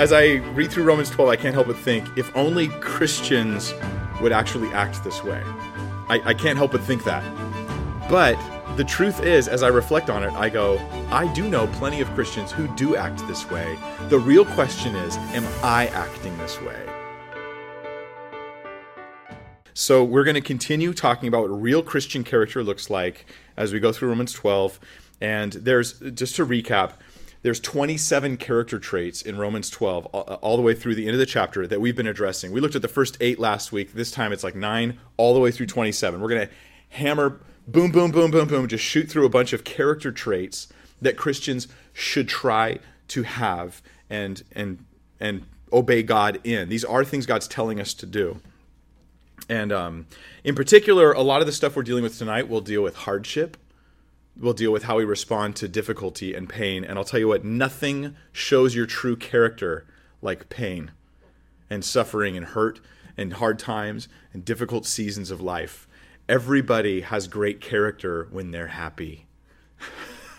as I read through Romans 12, I can't help but think if only Christians would actually act this way. I, I can't help but think that. But the truth is, as I reflect on it, I go, I do know plenty of Christians who do act this way. The real question is, am I acting this way? So, we're going to continue talking about what real Christian character looks like as we go through Romans 12. And there's, just to recap, there's 27 character traits in Romans 12, all the way through the end of the chapter that we've been addressing. We looked at the first eight last week. This time it's like nine, all the way through 27. We're going to hammer, boom, boom, boom, boom, boom, just shoot through a bunch of character traits that Christians should try to have and and and obey God in. These are things God's telling us to do. And um, in particular, a lot of the stuff we're dealing with tonight will deal with hardship we'll deal with how we respond to difficulty and pain. And I'll tell you what, nothing shows your true character like pain and suffering and hurt and hard times and difficult seasons of life. Everybody has great character when they're happy.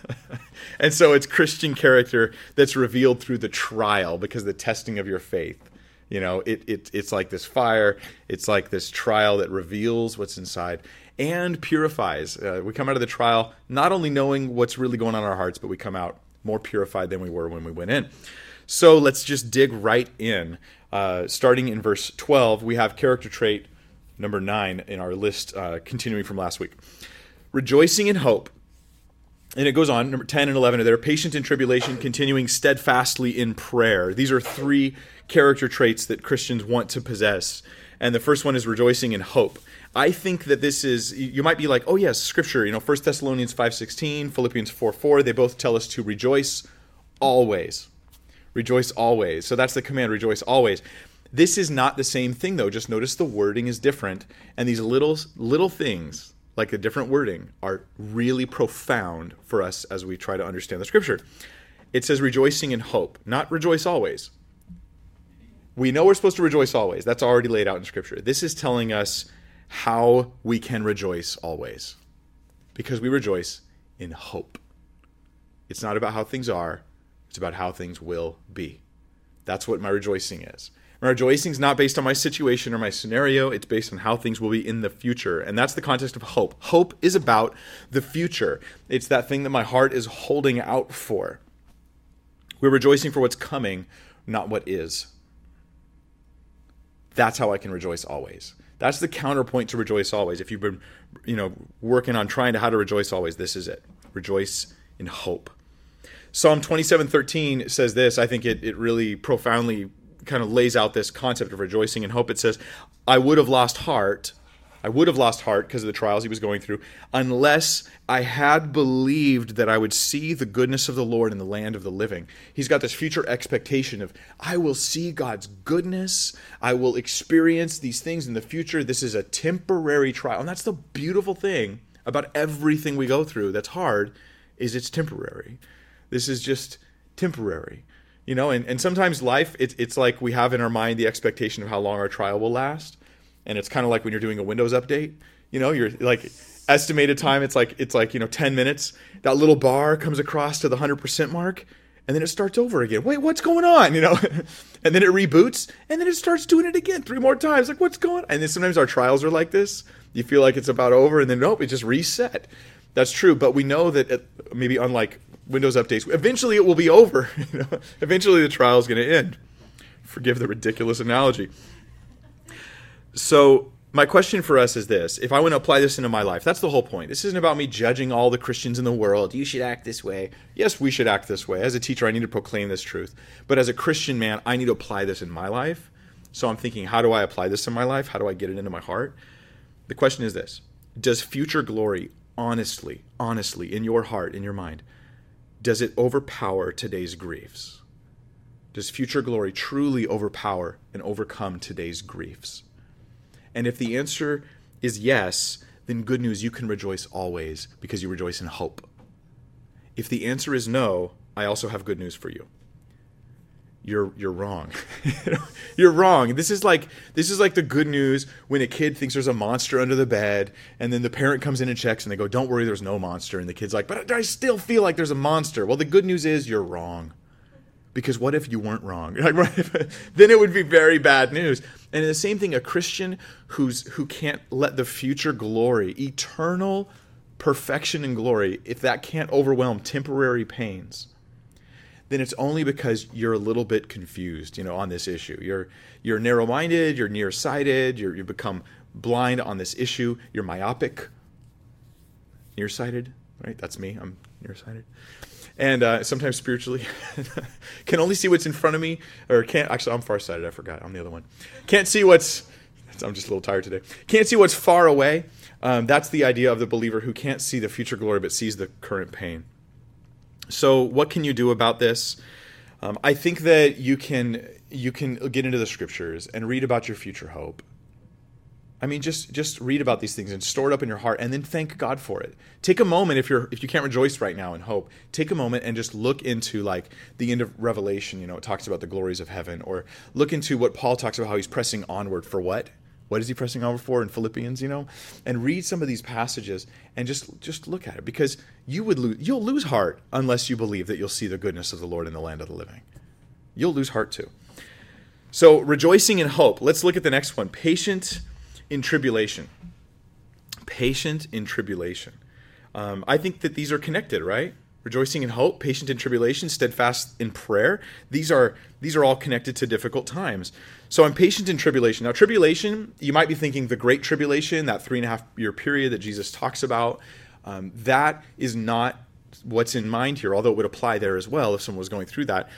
and so it's Christian character that's revealed through the trial because the testing of your faith. You know, it, it it's like this fire, it's like this trial that reveals what's inside and purifies. Uh, we come out of the trial not only knowing what's really going on in our hearts, but we come out more purified than we were when we went in. So let's just dig right in. Uh, starting in verse 12, we have character trait number 9 in our list, uh, continuing from last week. Rejoicing in hope. And it goes on, number 10 and 11 are there, patient in tribulation, continuing steadfastly in prayer. These are three character traits that Christians want to possess. And the first one is rejoicing in hope. I think that this is you might be like, oh yes, scripture, you know, 1 Thessalonians 5:16, Philippians 4 4, they both tell us to rejoice always. Rejoice always. So that's the command, rejoice always. This is not the same thing though. Just notice the wording is different and these little little things like the different wording are really profound for us as we try to understand the scripture. It says rejoicing in hope, not rejoice always. We know we're supposed to rejoice always. That's already laid out in scripture. This is telling us how we can rejoice always. Because we rejoice in hope. It's not about how things are, it's about how things will be. That's what my rejoicing is. My rejoicing is not based on my situation or my scenario, it's based on how things will be in the future. And that's the context of hope. Hope is about the future, it's that thing that my heart is holding out for. We're rejoicing for what's coming, not what is. That's how I can rejoice always. That's the counterpoint to rejoice always. If you've been, you know, working on trying to how to rejoice always, this is it. Rejoice in hope. Psalm 27:13 says this. I think it, it really profoundly kind of lays out this concept of rejoicing in hope. It says, I would have lost heart I would have lost heart because of the trials he was going through, unless I had believed that I would see the goodness of the Lord in the land of the living. He's got this future expectation of, I will see God's goodness. I will experience these things in the future. This is a temporary trial. And that's the beautiful thing about everything we go through that's hard is it's temporary. This is just temporary. You know, and, and sometimes life, it, it's like we have in our mind the expectation of how long our trial will last and it's kind of like when you're doing a Windows update. You know, you're like estimated time. It's like it's like you know 10 minutes. That little bar comes across to the 100% mark, and then it starts over again. Wait, what's going on? You know, and then it reboots, and then it starts doing it again three more times. Like, what's going? on? And then sometimes our trials are like this. You feel like it's about over, and then nope, it just reset. That's true, but we know that it, maybe unlike Windows updates, eventually it will be over. You know? Eventually the trial is going to end. Forgive the ridiculous analogy. So my question for us is this. If i want to apply this into my life that's the whole point. This isn't about me judging all the christians in the world. You should act this way. Yes we should act this way. As a teacher i need to proclaim this truth. But as a christian man i need to apply this in my life. So i'm thinking how do i apply this in my life? How do i get it into my heart? The question is this. Does future glory honestly honestly in your heart in your mind does it overpower today's griefs? Does future glory truly overpower and overcome today's griefs and if the answer is yes, then good news, you can rejoice always because you rejoice in hope. If the answer is no, I also have good news for you. You're you're wrong. you're wrong. This is like this is like the good news when a kid thinks there's a monster under the bed, and then the parent comes in and checks, and they go, "Don't worry, there's no monster." And the kid's like, "But I still feel like there's a monster." Well, the good news is you're wrong. Because what if you weren't wrong? then it would be very bad news. And the same thing, a Christian who's who can't let the future glory, eternal perfection and glory, if that can't overwhelm temporary pains, then it's only because you're a little bit confused, you know, on this issue. You're you're narrow-minded, you're nearsighted, you're you become blind on this issue, you're myopic. Nearsighted, right? That's me. I'm nearsighted and uh, sometimes spiritually can only see what's in front of me or can't actually i'm farsighted i forgot i'm the other one. Can't see what's i'm just a little tired today. Can't see what's far away. Um, that's the idea of the believer who can't see the future glory but sees the current pain. So what can you do about this? Um, i think that you can you can get into the scriptures and read about your future hope I mean, just just read about these things and store it up in your heart, and then thank God for it. Take a moment if you're if you can't rejoice right now in hope. Take a moment and just look into like the end of Revelation. You know, it talks about the glories of heaven, or look into what Paul talks about how he's pressing onward for what. What is he pressing onward for in Philippians? You know, and read some of these passages and just just look at it because you would lose you'll lose heart unless you believe that you'll see the goodness of the Lord in the land of the living. You'll lose heart too. So rejoicing in hope. Let's look at the next one. Patient in tribulation. Patient in tribulation. Um, I think that these are connected, right? Rejoicing in hope, patient in tribulation, steadfast in prayer. These are these are all connected to difficult times. So I'm patient in tribulation. Now, tribulation, you might be thinking the great tribulation, that three and a half year period that Jesus talks about. Um, that is not what's in mind here, although it would apply there as well if someone was going through that.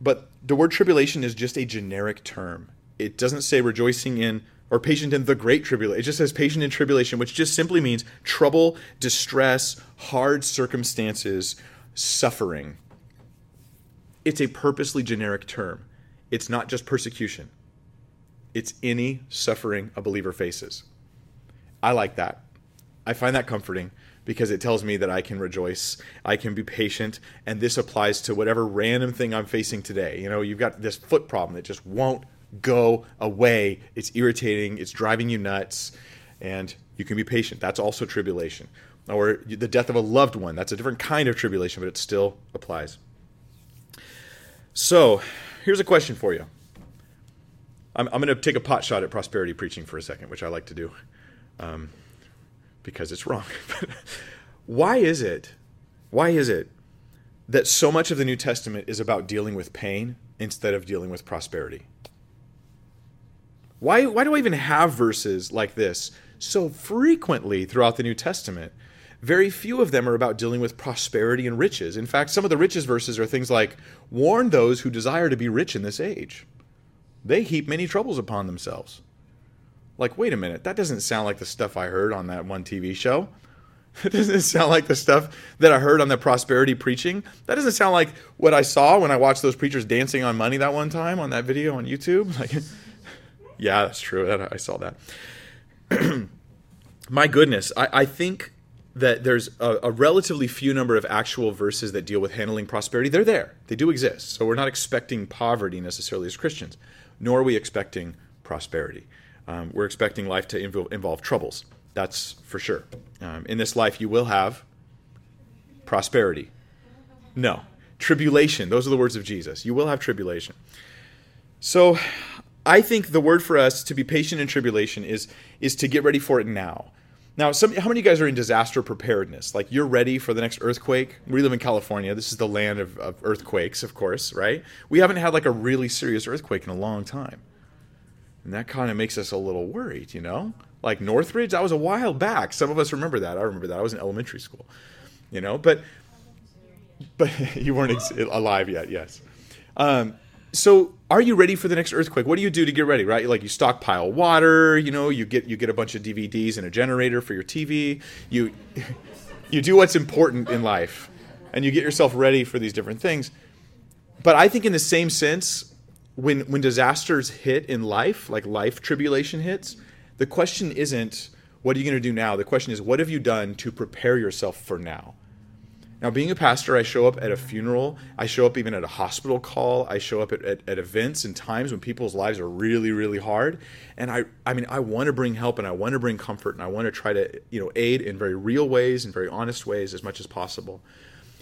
But the word tribulation is just a generic term. It doesn't say rejoicing in or patient in the great tribulation. It just says patient in tribulation, which just simply means trouble, distress, hard circumstances, suffering. It's a purposely generic term. It's not just persecution, it's any suffering a believer faces. I like that. I find that comforting because it tells me that I can rejoice, I can be patient, and this applies to whatever random thing I'm facing today. You know, you've got this foot problem that just won't go away. It's irritating, it's driving you nuts, and you can be patient. That's also tribulation. Or the death of a loved one, that's a different kind of tribulation, but it still applies. So, here's a question for you. I'm, I'm going to take a pot shot at prosperity preaching for a second, which I like to do um, because it's wrong. why is it? Why is it that so much of the New Testament is about dealing with pain instead of dealing with prosperity? Why, why do I even have verses like this so frequently throughout the New Testament? Very few of them are about dealing with prosperity and riches. In fact, some of the richest verses are things like, Warn those who desire to be rich in this age. They heap many troubles upon themselves. Like, wait a minute, that doesn't sound like the stuff I heard on that one TV show. It doesn't sound like the stuff that I heard on the prosperity preaching. That doesn't sound like what I saw when I watched those preachers dancing on money that one time on that video on YouTube. Like, yeah, that's true. I saw that. My goodness, I, I, think that there's a, a, relatively few number of actual verses that deal with handling prosperity. They're there, they do exist. So we're not expecting poverty necessarily as Christians, nor are we expecting prosperity. Um, we're expecting life to involve, involve troubles. That's for sure. Um, in this life, you will have prosperity. No, tribulation. Those are the words of Jesus. You will have tribulation. So I think the word for us to be patient in tribulation is is to get ready for it now. Now, some, how many of you guys are in disaster preparedness? Like you're ready for the next earthquake? We live in California. This is the land of, of earthquakes, of course, right? We haven't had like a really serious earthquake in a long time. And that kind of makes us a little worried, you know? Like Northridge, that was a while back. Some of us remember that. I remember that. I was in elementary school, you know? But but you weren't ex- alive yet, yes. Um, so are you ready for the next earthquake? What do you do to get ready right? Like you stockpile water you know you get you get a bunch of dvds and a generator for your tv you you do what's important in life and you get yourself ready for these different things. But i think in the same sense when when disasters hit in life like life tribulation hits the question isn't what are you going to do now? The question is what have you done to prepare yourself for now now, being a pastor, I show up at a funeral. I show up even at a hospital call. I show up at, at, at, events and times when people's lives are really, really hard. And I, I mean, I want to bring help and I want to bring comfort and I want to try to, you know, aid in very real ways and very honest ways as much as possible.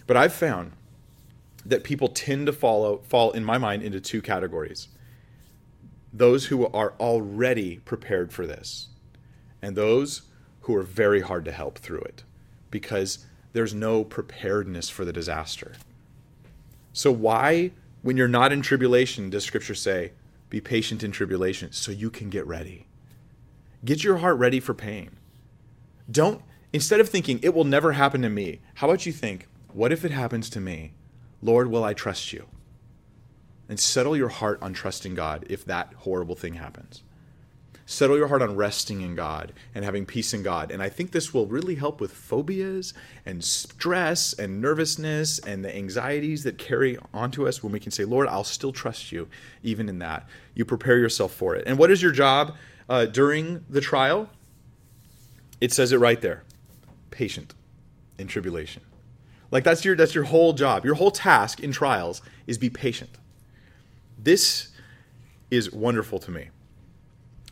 But I've found that people tend to follow fall in my mind into two categories. Those who are already prepared for this and those who are very hard to help through it because there's no preparedness for the disaster. So why when you're not in tribulation does scripture say be patient in tribulation so you can get ready? Get your heart ready for pain. Don't instead of thinking it will never happen to me, how about you think, what if it happens to me? Lord, will I trust you? And settle your heart on trusting God if that horrible thing happens. Settle your heart on resting in God and having peace in God. And I think this will really help with phobias and stress and nervousness and the anxieties that carry onto us when we can say, Lord, I'll still trust you even in that. You prepare yourself for it. And what is your job uh, during the trial? It says it right there patient in tribulation. Like that's your that's your whole job. Your whole task in trials is be patient. This is wonderful to me.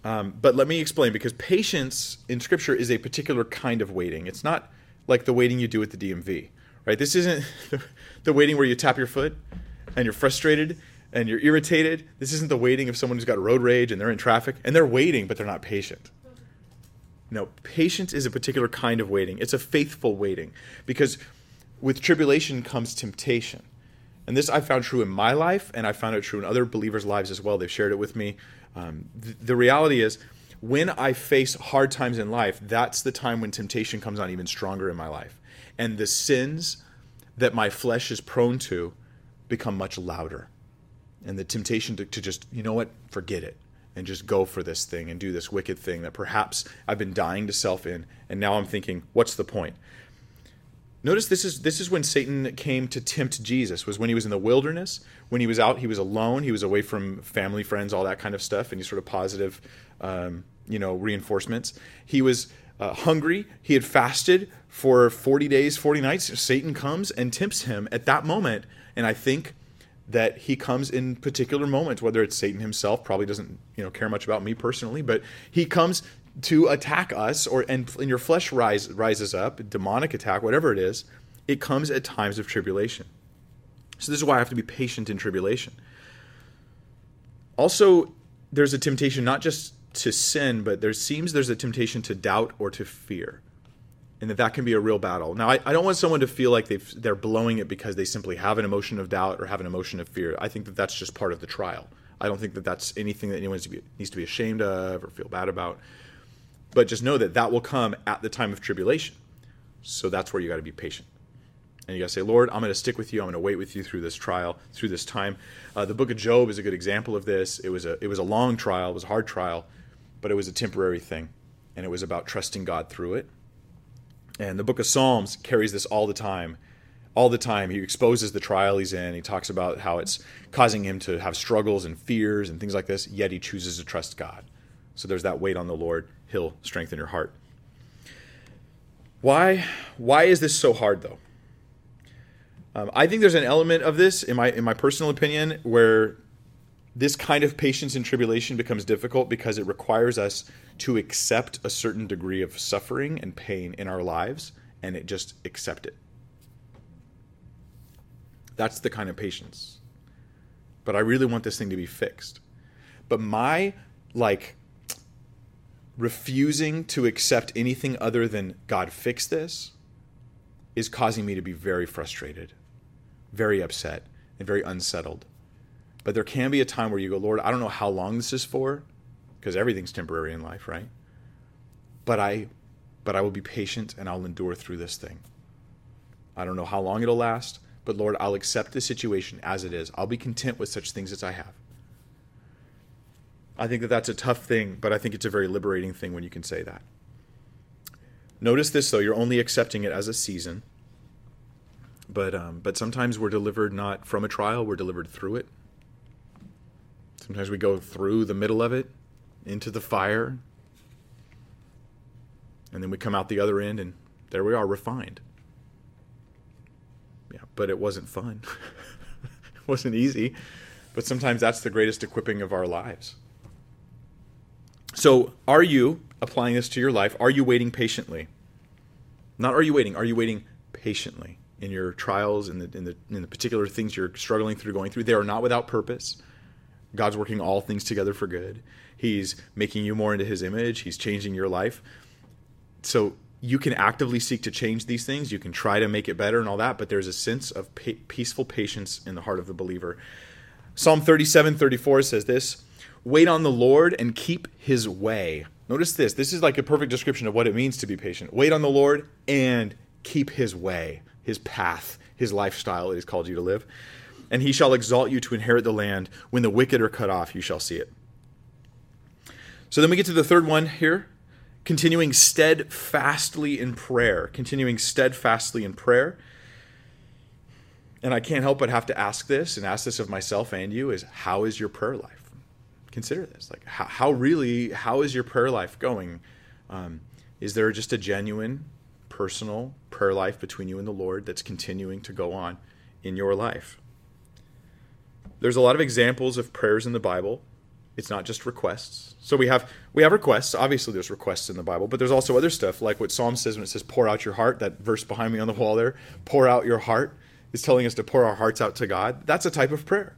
Um, but let me explain because patience in Scripture is a particular kind of waiting. It's not like the waiting you do at the DMV, right? This isn't the waiting where you tap your foot and you're frustrated and you're irritated. This isn't the waiting of someone who's got road rage and they're in traffic and they're waiting, but they're not patient. No, patience is a particular kind of waiting. It's a faithful waiting because with tribulation comes temptation. And this I found true in my life, and I found it true in other believers' lives as well. They've shared it with me. Um, th- the reality is, when I face hard times in life, that's the time when temptation comes on even stronger in my life. And the sins that my flesh is prone to become much louder. And the temptation to, to just, you know what, forget it and just go for this thing and do this wicked thing that perhaps I've been dying to self in. And now I'm thinking, what's the point? Notice this is this is when Satan came to tempt Jesus. Was when he was in the wilderness, when he was out, he was alone, he was away from family, friends, all that kind of stuff, any sort of positive, um, you know, reinforcements. He was uh, hungry. He had fasted for forty days, forty nights. Satan comes and tempts him at that moment, and I think that he comes in particular moments. Whether it's Satan himself, probably doesn't you know care much about me personally, but he comes to attack us or and, and your flesh rise, rises up demonic attack whatever it is it comes at times of tribulation. So this is why i have to be patient in tribulation. Also there's a temptation not just to sin but there seems there's a temptation to doubt or to fear and that that can be a real battle. Now i, I don't want someone to feel like they they're blowing it because they simply have an emotion of doubt or have an emotion of fear. I think that that's just part of the trial. I don't think that that's anything that anyone needs to be ashamed of or feel bad about but just know that that will come at the time of tribulation. So that's where you got to be patient. And you got to say, Lord, I'm going to stick with you. I'm going to wait with you through this trial, through this time. Uh, the book of Job is a good example of this. It was a it was a long trial, it was a hard trial, but it was a temporary thing, and it was about trusting God through it. And the book of Psalms carries this all the time. All the time, he exposes the trial he's in. He talks about how it's causing him to have struggles and fears and things like this, yet he chooses to trust God. So there's that wait on the Lord he'll strengthen your heart. Why why is this so hard though? Um, I think there's an element of this in my in my personal opinion where this kind of patience in tribulation becomes difficult because it requires us to accept a certain degree of suffering and pain in our lives and it just accept it. That's the kind of patience. But I really want this thing to be fixed. But my like refusing to accept anything other than God fix this is causing me to be very frustrated, very upset, and very unsettled. But there can be a time where you go, Lord, I don't know how long this is for, because everything's temporary in life, right? But I but I will be patient and I'll endure through this thing. I don't know how long it'll last, but Lord, I'll accept the situation as it is. I'll be content with such things as I have. I think that that's a tough thing, but I think it's a very liberating thing when you can say that. Notice this though, you're only accepting it as a season. But um, but sometimes we're delivered not from a trial, we're delivered through it. Sometimes we go through the middle of it into the fire. And then we come out the other end and there we are refined. Yeah, but it wasn't fun. it wasn't easy. But sometimes that's the greatest equipping of our lives. So, are you applying this to your life? Are you waiting patiently? Not are you waiting, are you waiting patiently? in your trials in the in the in the particular things you're struggling through going through they are not without purpose god's working all things together for good he's making you more into his image he's changing your life so you can actively seek to change these things you can try to make it better and all that but there's a sense of pa- peaceful patience in the heart of the believer psalm 37 34 says this wait on the lord and keep his way notice this this is like a perfect description of what it means to be patient wait on the lord and keep his way his path, his lifestyle that he's called you to live. And he shall exalt you to inherit the land. When the wicked are cut off, you shall see it. So then we get to the third one here continuing steadfastly in prayer. Continuing steadfastly in prayer. And I can't help but have to ask this and ask this of myself and you is how is your prayer life? Consider this. Like, how, how really, how is your prayer life going? Um, is there just a genuine personal prayer life between you and the Lord that's continuing to go on in your life. There's a lot of examples of prayers in the Bible. It's not just requests. So we have we have requests. Obviously there's requests in the Bible, but there's also other stuff like what Psalm says when it says pour out your heart, that verse behind me on the wall there, pour out your heart is telling us to pour our hearts out to God. That's a type of prayer.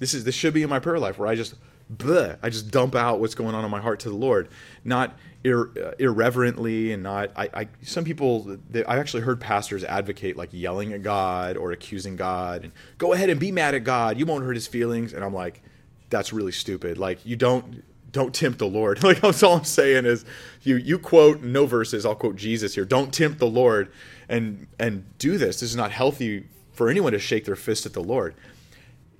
This is this should be in my prayer life where I just bleh, I just dump out what's going on in my heart to the Lord, not ir- uh, irreverently and not. I, I some people they, I actually heard pastors advocate like yelling at God or accusing God and go ahead and be mad at God. You won't hurt His feelings. And I'm like, that's really stupid. Like you don't don't tempt the Lord. Like that's all I'm saying is you you quote no verses. I'll quote Jesus here. Don't tempt the Lord and and do this. This is not healthy for anyone to shake their fist at the Lord.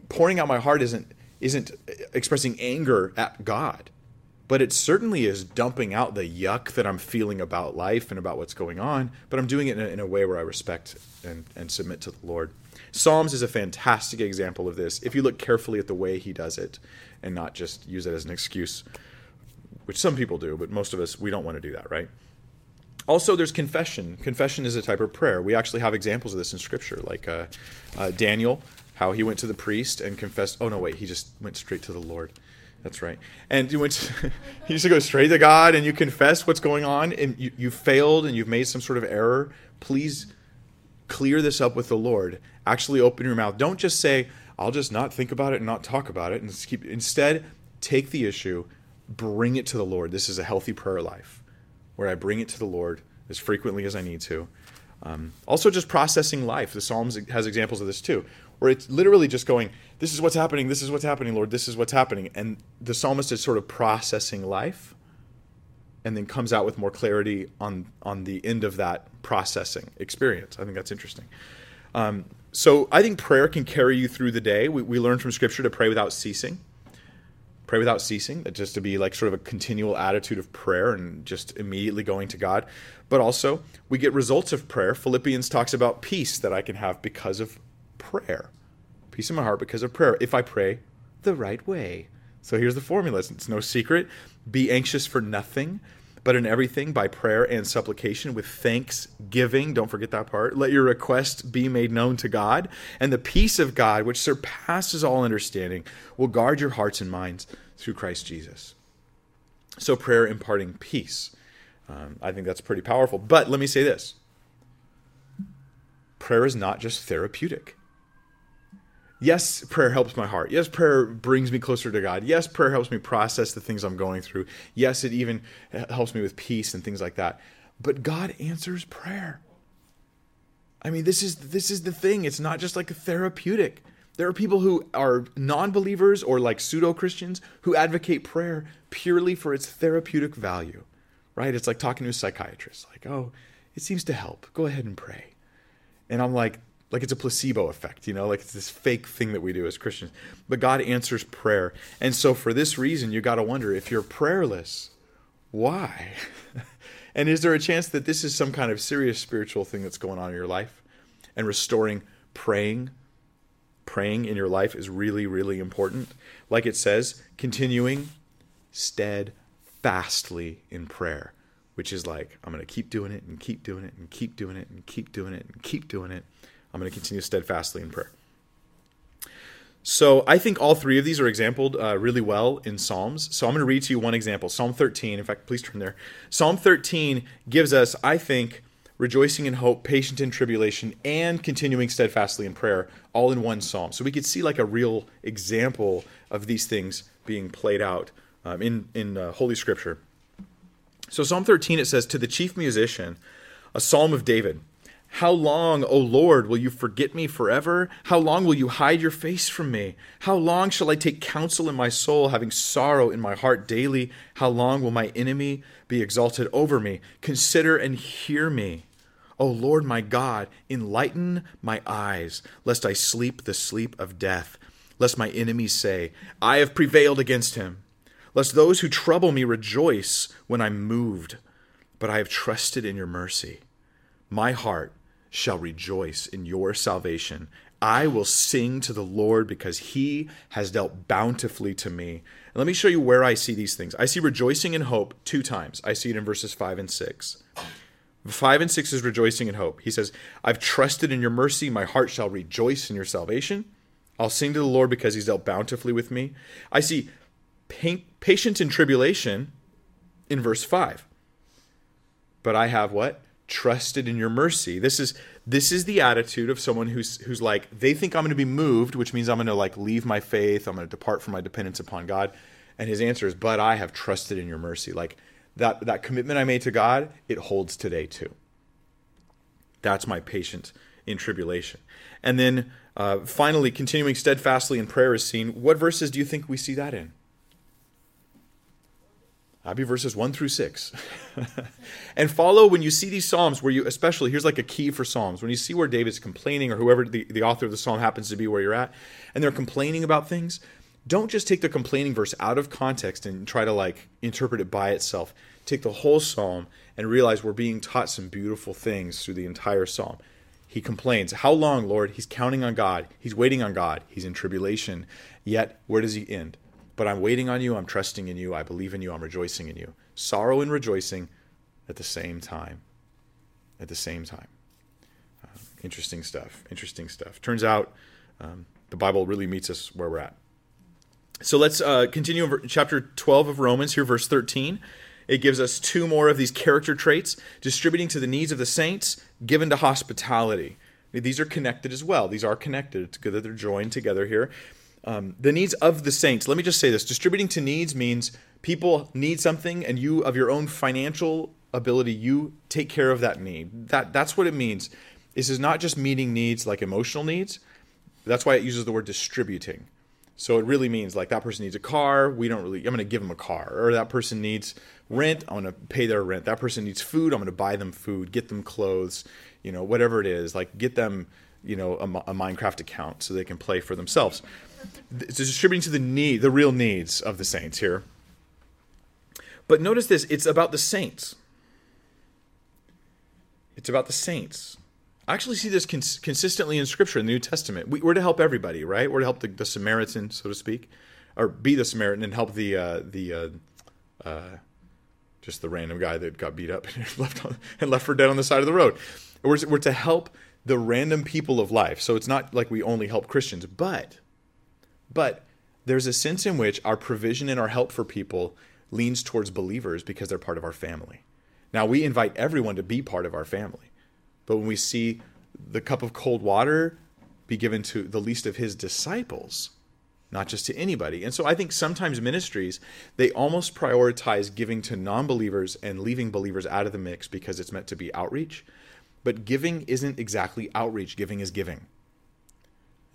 Pouring out my heart isn't isn't expressing anger at God, but it certainly is dumping out the yuck that I'm feeling about life and about what's going on. But I'm doing it in a, in a way where I respect and, and submit to the Lord. Psalms is a fantastic example of this if you look carefully at the way he does it and not just use it as an excuse, which some people do, but most of us, we don't want to do that, right? Also, there's confession. Confession is a type of prayer. We actually have examples of this in Scripture, like uh, uh, Daniel how he went to the priest and confessed. Oh no, wait, he just went straight to the Lord. That's right. And you went. To, used to go straight to God, and you confess what's going on, and you, you failed, and you've made some sort of error. Please clear this up with the Lord. Actually, open your mouth. Don't just say, "I'll just not think about it and not talk about it," and keep. Instead, take the issue, bring it to the Lord. This is a healthy prayer life, where I bring it to the Lord as frequently as I need to. Um, also, just processing life. The Psalms has examples of this too, where it's literally just going, This is what's happening, this is what's happening, Lord, this is what's happening. And the psalmist is sort of processing life and then comes out with more clarity on, on the end of that processing experience. I think that's interesting. Um, so I think prayer can carry you through the day. We, we learn from Scripture to pray without ceasing. Pray without ceasing, just to be like sort of a continual attitude of prayer and just immediately going to God. But also, we get results of prayer. Philippians talks about peace that I can have because of prayer. Peace in my heart because of prayer. If I pray the right way. So here's the formula it's no secret. Be anxious for nothing, but in everything by prayer and supplication with thanksgiving. Don't forget that part. Let your requests be made known to God, and the peace of God, which surpasses all understanding, will guard your hearts and minds through Christ Jesus. So, prayer imparting peace. Um, I think that's pretty powerful. But let me say this prayer is not just therapeutic yes, prayer helps my heart. Yes, prayer brings me closer to God. Yes, prayer helps me process the things I'm going through. Yes, it even helps me with peace and things like that. But God answers prayer. I mean, this is this is the thing. It's not just like a therapeutic. There are people who are non-believers or like pseudo-Christians who advocate prayer purely for its therapeutic value. Right? It's like talking to a psychiatrist. Like, "Oh, it seems to help. Go ahead and pray." And I'm like, like it's a placebo effect, you know, like it's this fake thing that we do as Christians. But God answers prayer. And so for this reason, you got to wonder if you're prayerless, why? and is there a chance that this is some kind of serious spiritual thing that's going on in your life? And restoring praying, praying in your life is really, really important. Like it says, continuing steadfastly in prayer, which is like, I'm going to keep doing it and keep doing it and keep doing it and keep doing it and keep doing it. I'm going to continue steadfastly in prayer. So I think all three of these are exampled uh, really well in Psalms. So I'm going to read to you one example Psalm 13. In fact, please turn there. Psalm 13 gives us, I think, rejoicing in hope, patient in tribulation, and continuing steadfastly in prayer, all in one psalm. So we could see like a real example of these things being played out um, in in uh, Holy Scripture. So Psalm 13 it says to the chief musician, a psalm of David. How long, O Lord, will you forget me forever? How long will you hide your face from me? How long shall I take counsel in my soul, having sorrow in my heart daily? How long will my enemy be exalted over me? Consider and hear me. O Lord my God, enlighten my eyes, lest I sleep the sleep of death, lest my enemies say, I have prevailed against him, lest those who trouble me rejoice when I'm moved. But I have trusted in your mercy. My heart shall rejoice in your salvation. I will sing to the Lord because he has dealt bountifully to me. And let me show you where I see these things. I see rejoicing in hope two times. I see it in verses 5 and 6. 5 and 6 is rejoicing in hope. He says, I've trusted in your mercy. My heart shall rejoice in your salvation. I'll sing to the Lord because he's dealt bountifully with me. I see patience in tribulation in verse 5. But I have what? Trusted in your mercy. This is this is the attitude of someone who's who's like they think I'm going to be moved, which means I'm going to like leave my faith, I'm going to depart from my dependence upon God. And his answer is, "But I have trusted in your mercy." Like that that commitment I made to God, it holds today too. That's my patience in tribulation. And then uh, finally, continuing steadfastly in prayer is seen. What verses do you think we see that in? Be verses one through six. and follow when you see these Psalms where you, especially, here's like a key for Psalms. When you see where David's complaining or whoever the, the author of the Psalm happens to be where you're at, and they're complaining about things, don't just take the complaining verse out of context and try to like interpret it by itself. Take the whole psalm and realize we're being taught some beautiful things through the entire psalm. He complains, How long, Lord? He's counting on God. He's waiting on God. He's in tribulation. Yet, where does he end? But I'm waiting on you. I'm trusting in you. I believe in you. I'm rejoicing in you. Sorrow and rejoicing at the same time. At the same time. Uh, interesting stuff. Interesting stuff. Turns out um, the Bible really meets us where we're at. So let's uh, continue chapter 12 of Romans, here, verse 13. It gives us two more of these character traits distributing to the needs of the saints, given to hospitality. These are connected as well. These are connected. It's good that they're joined together here. Um, the needs of the saints. Let me just say this distributing to needs means people need something, and you, of your own financial ability, you take care of that need. That, that's what it means. This is not just meeting needs like emotional needs. That's why it uses the word distributing. So it really means like that person needs a car. We don't really, I'm going to give them a car. Or that person needs rent. I'm going to pay their rent. That person needs food. I'm going to buy them food, get them clothes, you know, whatever it is. Like get them, you know, a, a Minecraft account so they can play for themselves. It's distributing to the need, the real needs of the saints here. But notice this it's about the saints. It's about the saints. I actually see this cons- consistently in Scripture in the New Testament. We, are to help everybody, right? We're to help the, the, Samaritan, so to speak, or be the Samaritan and help the uh, the uh, uh, just the random guy that got beat up and left on, and left for dead on the side of the road. We're, we're to help the random people of life. So it's not like we only help Christians, but but there's a sense in which our provision and our help for people leans towards believers because they're part of our family. Now we invite everyone to be part of our family. But when we see the cup of cold water be given to the least of his disciples, not just to anybody. And so I think sometimes ministries, they almost prioritize giving to non believers and leaving believers out of the mix because it's meant to be outreach. But giving isn't exactly outreach, giving is giving.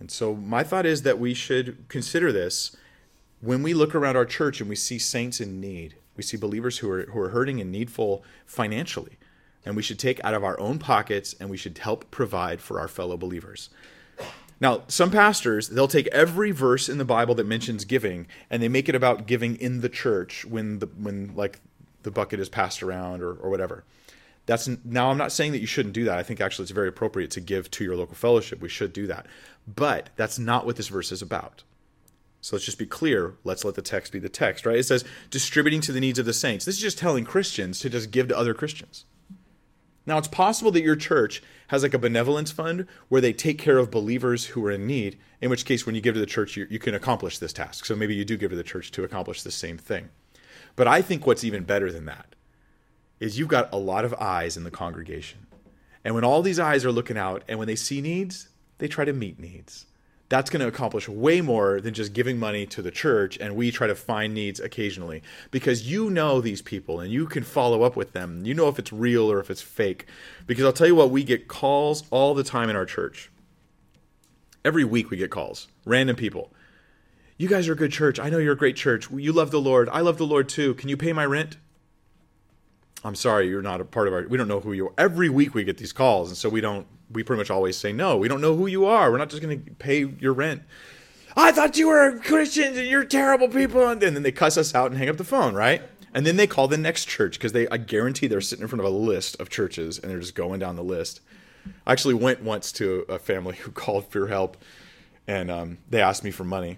And so my thought is that we should consider this when we look around our church and we see saints in need. We see believers who are, who are hurting and needful financially and we should take out of our own pockets and we should help provide for our fellow believers. Now, some pastors, they'll take every verse in the Bible that mentions giving and they make it about giving in the church when the when like the bucket is passed around or, or whatever. That's now I'm not saying that you shouldn't do that. I think actually it's very appropriate to give to your local fellowship. We should do that. But that's not what this verse is about. So let's just be clear. Let's let the text be the text, right? It says distributing to the needs of the saints. This is just telling Christians to just give to other Christians. Now, it's possible that your church has like a benevolence fund where they take care of believers who are in need, in which case, when you give to the church, you, you, can accomplish this task. So maybe you do give to the church to accomplish the same thing. But I think what's even better than that is you've got a lot of eyes in the congregation. And when all these eyes are looking out and when they see needs, they try to meet needs. That's going to accomplish way more than just giving money to the church and we try to find needs occasionally because you know these people and you can follow up with them. You know if it's real or if it's fake. Because I'll tell you what, we get calls all the time in our church. Every week we get calls, random people. You guys are a good church. I know you're a great church. You love the Lord. I love the Lord too. Can you pay my rent? I'm sorry, you're not a part of our. We don't know who you are. Every week we get these calls, and so we don't. We pretty much always say no. We don't know who you are. We're not just going to pay your rent. I thought you were Christians and you're terrible people, and then they cuss us out and hang up the phone, right? And then they call the next church because they. I guarantee they're sitting in front of a list of churches and they're just going down the list. I actually went once to a family who called for help, and um, they asked me for money.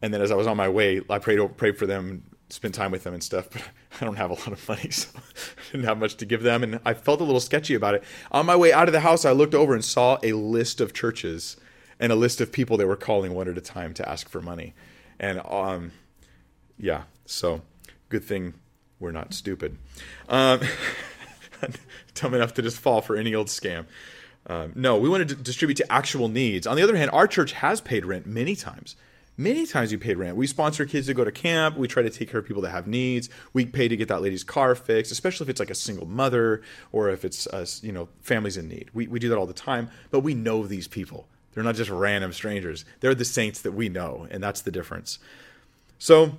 And then as I was on my way, I prayed prayed for them, spent time with them and stuff. But I don't have a lot of money, so I didn't have much to give them, and I felt a little sketchy about it. On my way out of the house, I looked over and saw a list of churches and a list of people that were calling one at a time to ask for money, and um, yeah, so good thing we're not stupid. Um, dumb enough to just fall for any old scam. Um, no, we want to d- distribute to actual needs. On the other hand, our church has paid rent many times. Many times we paid rent. We sponsor kids to go to camp. We try to take care of people that have needs. We pay to get that lady's car fixed, especially if it's like a single mother or if it's uh, you know families in need. We we do that all the time. But we know these people. They're not just random strangers. They're the saints that we know, and that's the difference. So,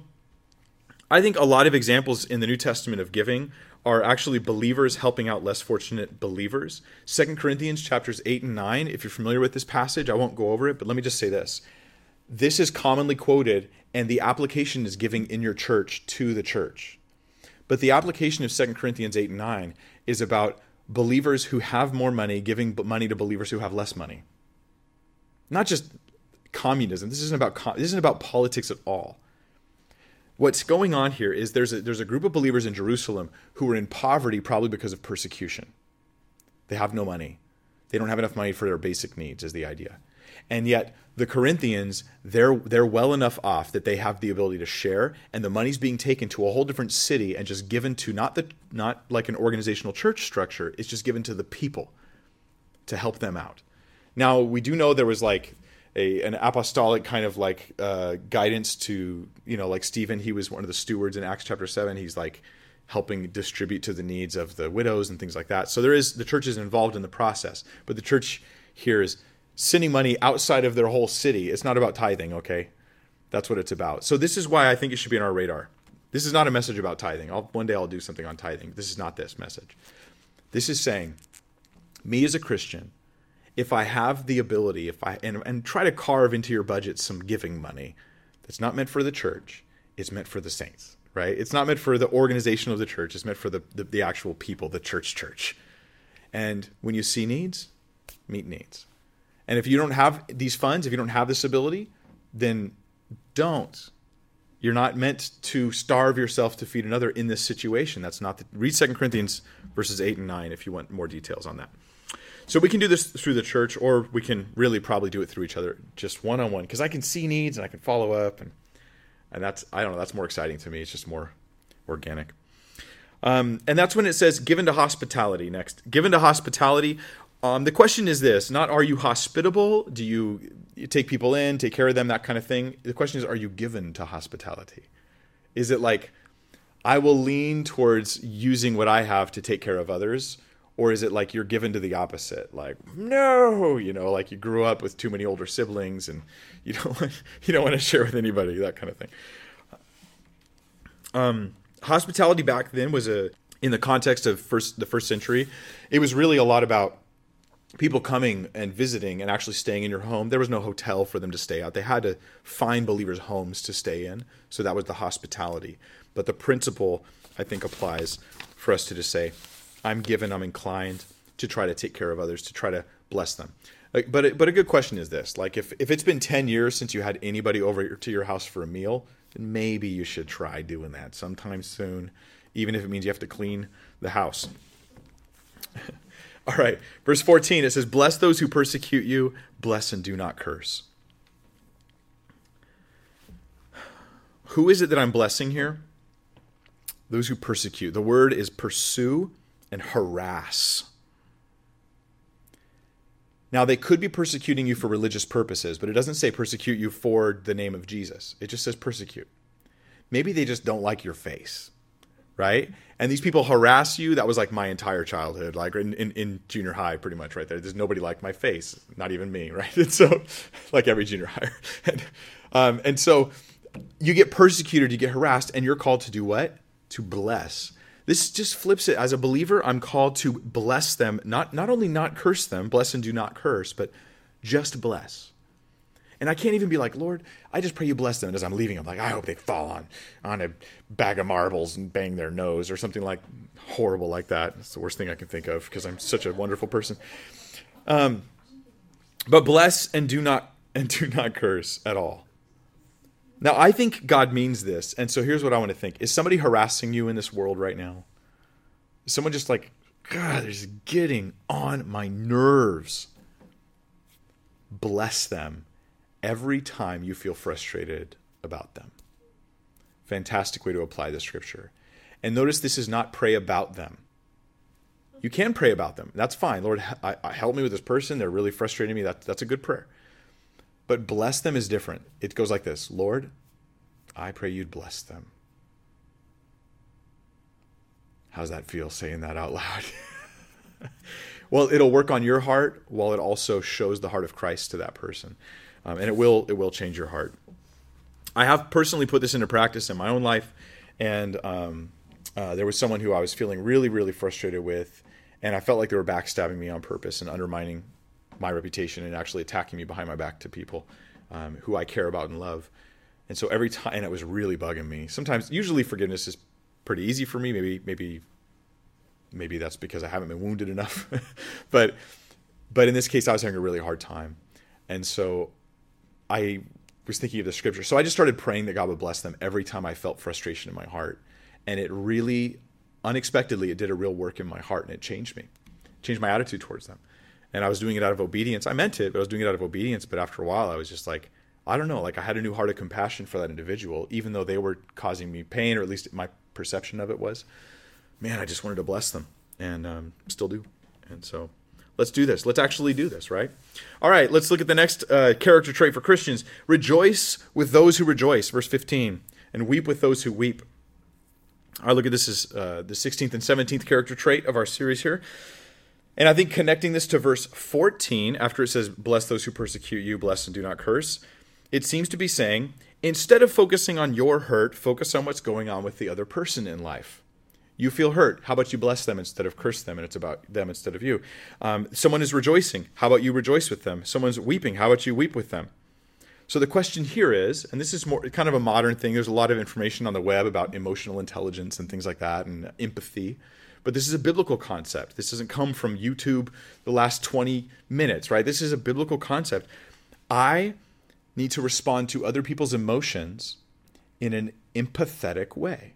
I think a lot of examples in the New Testament of giving are actually believers helping out less fortunate believers. Second Corinthians chapters 8 and 9, if you're familiar with this passage, I won't go over it, but let me just say this. This is commonly quoted and the application is giving in your church to the church. But the application of Second Corinthians 8 and 9 is about believers who have more money giving money to believers who have less money. Not just communism. This isn't about this isn't about politics at all what's going on here is there's a, there's a group of believers in Jerusalem who are in poverty probably because of persecution. They have no money. They don't have enough money for their basic needs is the idea. And yet the Corinthians, they're they're well enough off that they have the ability to share and the money's being taken to a whole different city and just given to not the not like an organizational church structure, it's just given to the people to help them out. Now, we do know there was like a an apostolic kind of like uh, guidance to you know like Stephen. He was one of the stewards in Acts chapter seven. He's like helping distribute to the needs of the widows and things like that. So there is the church is involved in the process, but the church here is sending money outside of their whole city. It's not about tithing, okay? That's what it's about. So this is why I think it should be on our radar. This is not a message about tithing. I'll, one day I'll do something on tithing. This is not this message. This is saying, me as a Christian, if I have the ability, if I and, and try to carve into your budget some giving money that's not meant for the church, it's meant for the saints, right? It's not meant for the organization of the church, it's meant for the, the, the actual people, the church church. And when you see needs, meet needs. And if you don't have these funds, if you don't have this ability, then don't. You're not meant to starve yourself to feed another in this situation. That's not the read Second Corinthians verses 8 and 9 if you want more details on that. So we can do this through the church, or we can really probably do it through each other, just one on one, because I can see needs and I can follow up, and and that's I don't know, that's more exciting to me. It's just more organic. Um, and that's when it says given to hospitality next. Given to hospitality. Um, the question is this: not are you hospitable? Do you, take people in, take care of them, that kind of thing? The question is, are you given to hospitality? Is it like I will lean towards using what I have to take care of others? or is it like you're given to the opposite like no you know like you grew up with too many older siblings and you don't you don't want to share with anybody that kind of thing um, hospitality back then was a in the context of first the first century it was really a lot about people coming and visiting and actually staying in your home there was no hotel for them to stay at they had to find believers homes to stay in so that was the hospitality but the principle i think applies for us to just say I'm given, I'm inclined to try to take care of others, to try to bless them. Like, but but a good question is this: like, if if it's been ten years since you had anybody over to your house for a meal, then maybe you should try doing that sometime soon, even if it means you have to clean the house. All right, verse 14 it says, Bless those who persecute you, bless and do not curse. Who is it that I'm blessing here? Those who persecute. The word is pursue and harass. Now, they could be persecuting you for religious purposes, but it doesn't say persecute you for the name of Jesus. It just says persecute. Maybe they just don't like your face, right? And these people harass you. That was like my entire childhood, like in, in, in junior high, pretty much right there. There's nobody like my face, not even me, right? And so, like every junior high. and, um, and so, you get persecuted, you get harassed, and you're called to do what? To bless. This just flips it. As a believer, I'm called to bless them, not, not only not curse them, bless and do not curse, but just bless. And I can't even be like, Lord, I just pray you bless them. And as I'm leaving, I'm like, I hope they fall on, on a bag of marbles and bang their nose or something like horrible like that. It's the worst thing I can think of because I'm such a wonderful person. Um, but bless and do not and do not curse at all. Now, I think God means this. And so here's what I want to think Is somebody harassing you in this world right now? Is someone just like, God, just getting on my nerves? Bless them every time you feel frustrated about them. Fantastic way to apply the scripture. And notice this is not pray about them. You can pray about them. That's fine. Lord, help me with this person. They're really frustrating me. That, that's a good prayer. But bless them is different. It goes like this Lord, I pray you'd bless them. How's that feel saying that out loud? well, it'll work on your heart while it also shows the heart of Christ to that person. Um, and it will it will change your heart. I have personally put this into practice in my own life, and um, uh, there was someone who I was feeling really really frustrated with, and I felt like they were backstabbing me on purpose and undermining my reputation and actually attacking me behind my back to people um, who I care about and love. And so every time, and it was really bugging me. Sometimes, usually, forgiveness is pretty easy for me. Maybe, maybe, maybe that's because I haven't been wounded enough. but, but in this case, I was having a really hard time, and so I was thinking of the scripture. So I just started praying that God would bless them every time I felt frustration in my heart, and it really, unexpectedly, it did a real work in my heart, and it changed me, changed my attitude towards them and I was doing it out of obedience. I meant it, but I was doing it out of obedience. But after a while, I was just like, I don't know, like I had a new heart of compassion for that individual, even though they were causing me pain, or at least my perception of it was. Man, I just wanted to bless them, and um, still do. And so, let's do this. Let's actually do this, right? All right, let's look at the next uh, character trait for Christians: rejoice with those who rejoice. Verse fifteen, and weep with those who weep. I look at this as uh, the 16th and 17th character trait of our series here. And I think connecting this to verse 14, after it says, Bless those who persecute you, bless and do not curse, it seems to be saying, instead of focusing on your hurt, focus on what's going on with the other person in life. You feel hurt. How about you bless them instead of curse them? And it's about them instead of you. Um, someone is rejoicing. How about you rejoice with them? Someone's weeping. How about you weep with them? So the question here is, and this is more kind of a modern thing. There's a lot of information on the web about emotional intelligence and things like that, and empathy. But this is a biblical concept. This doesn't come from YouTube the last 20 minutes, right? This is a biblical concept. I need to respond to other people's emotions in an empathetic way.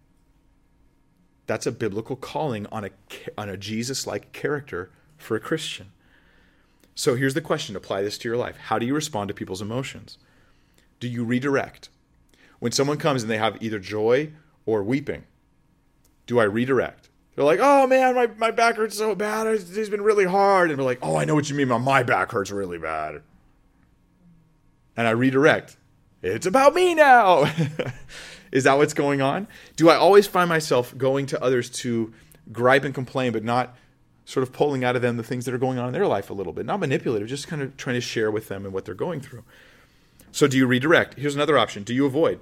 That's a biblical calling on a, on a Jesus like character for a Christian. So here's the question apply this to your life. How do you respond to people's emotions? Do you redirect? When someone comes and they have either joy or weeping, do I redirect? They're like, oh man, my, my back hurts so bad. It's, been really hard. And we're like, oh, I know what you mean. My back hurts really bad. And I redirect. It's about me now. Is that what's going on? Do I always find myself going to others to gripe and complain, but not sort of pulling out of them the things that are going on in their life a little bit? Not manipulative, just kind of trying to share with them and what they're going through. So, do you redirect? Here's another option. Do you avoid?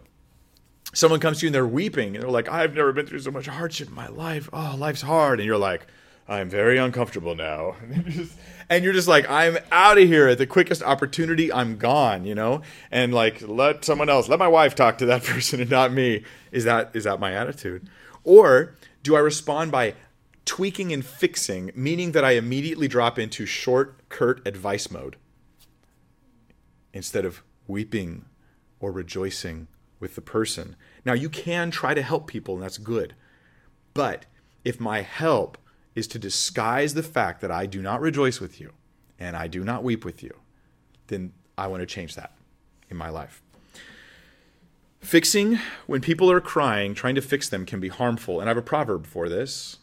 someone comes to you and they're weeping and they're like, I've never been through so much hardship in my life. Oh, life's hard. And you're like, I'm very uncomfortable now. and you're just like, I'm out of here at the quickest opportunity. I'm gone, you know? And like, let someone else, let my wife talk to that person and not me. Is that is that my attitude? Or do I respond by tweaking and fixing, meaning that I immediately drop into short, curt advice mode instead of weeping or rejoicing with the person. Now, you can try to help people, and that's good. But if my help is to disguise the fact that I do not rejoice with you and I do not weep with you, then I want to change that in my life. Fixing when people are crying, trying to fix them can be harmful. And I have a proverb for this.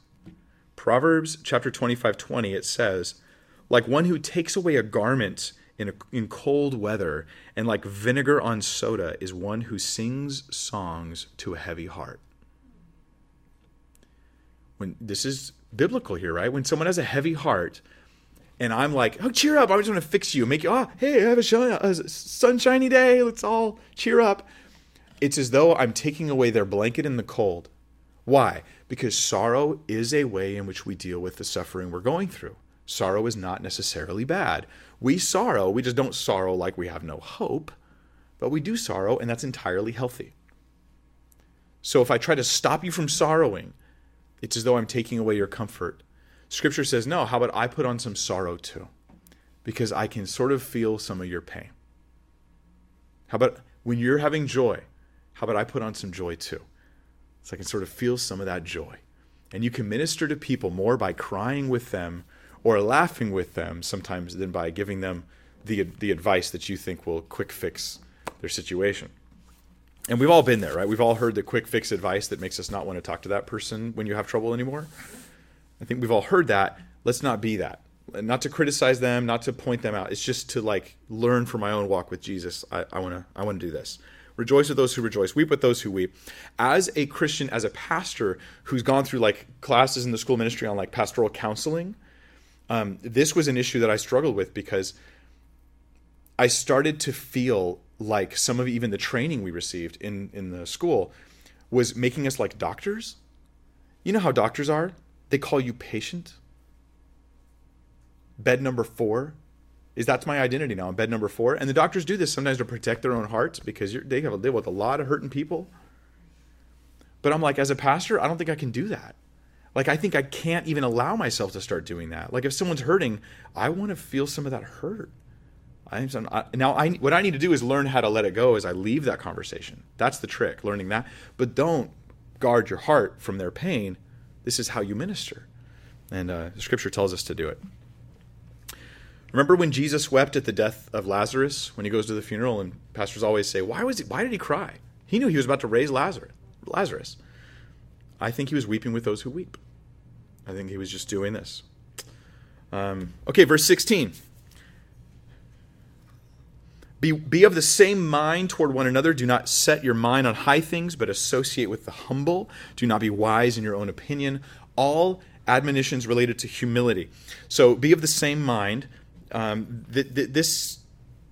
Proverbs chapter 25 20, it says, like one who takes away a garment in, a, in cold weather, and like vinegar on soda is one who sings songs to a heavy heart. When this is biblical here, right? When someone has a heavy heart, and I'm like, oh, cheer up! I just want to fix you, make you, oh, hey, have a, shine, a sunshiny day. Let's all cheer up. It's as though I'm taking away their blanket in the cold. Why? Because sorrow is a way in which we deal with the suffering we're going through. Sorrow is not necessarily bad. We sorrow, we just don't sorrow like we have no hope, but we do sorrow, and that's entirely healthy. So if I try to stop you from sorrowing, it's as though I'm taking away your comfort. Scripture says, no, how about I put on some sorrow too? Because I can sort of feel some of your pain. How about when you're having joy, how about I put on some joy too? So I can sort of feel some of that joy. And you can minister to people more by crying with them or laughing with them sometimes than by giving them the, the advice that you think will quick fix their situation. And we've all been there, right? We've all heard the quick fix advice that makes us not want to talk to that person when you have trouble anymore. I think we've all heard that. Let's not be that. Not to criticize them, not to point them out. It's just to like learn from my own walk with Jesus. I, I wanna I wanna do this. Rejoice with those who rejoice, weep with those who weep. As a Christian, as a pastor who's gone through like classes in the school ministry on like pastoral counseling, um, this was an issue that I struggled with because I started to feel like some of even the training we received in in the school was making us like doctors. You know how doctors are? They call you patient. Bed number four is that's my identity now. I'm bed number four, and the doctors do this sometimes to protect their own hearts because they have to deal with a lot of hurting people. But I'm like, as a pastor, I don't think I can do that. Like I think I can't even allow myself to start doing that. Like if someone's hurting, I want to feel some of that hurt. I'm now I what I need to do is learn how to let it go as I leave that conversation. That's the trick, learning that. But don't guard your heart from their pain. This is how you minister, and uh, Scripture tells us to do it. Remember when Jesus wept at the death of Lazarus when he goes to the funeral, and pastors always say, "Why was he? Why did he cry? He knew he was about to raise Lazarus." Lazarus. I think he was weeping with those who weep. I think he was just doing this. Um, okay, verse 16. Be, be of the same mind toward one another. Do not set your mind on high things, but associate with the humble. Do not be wise in your own opinion. All admonitions related to humility. So be of the same mind. Um, th- th- this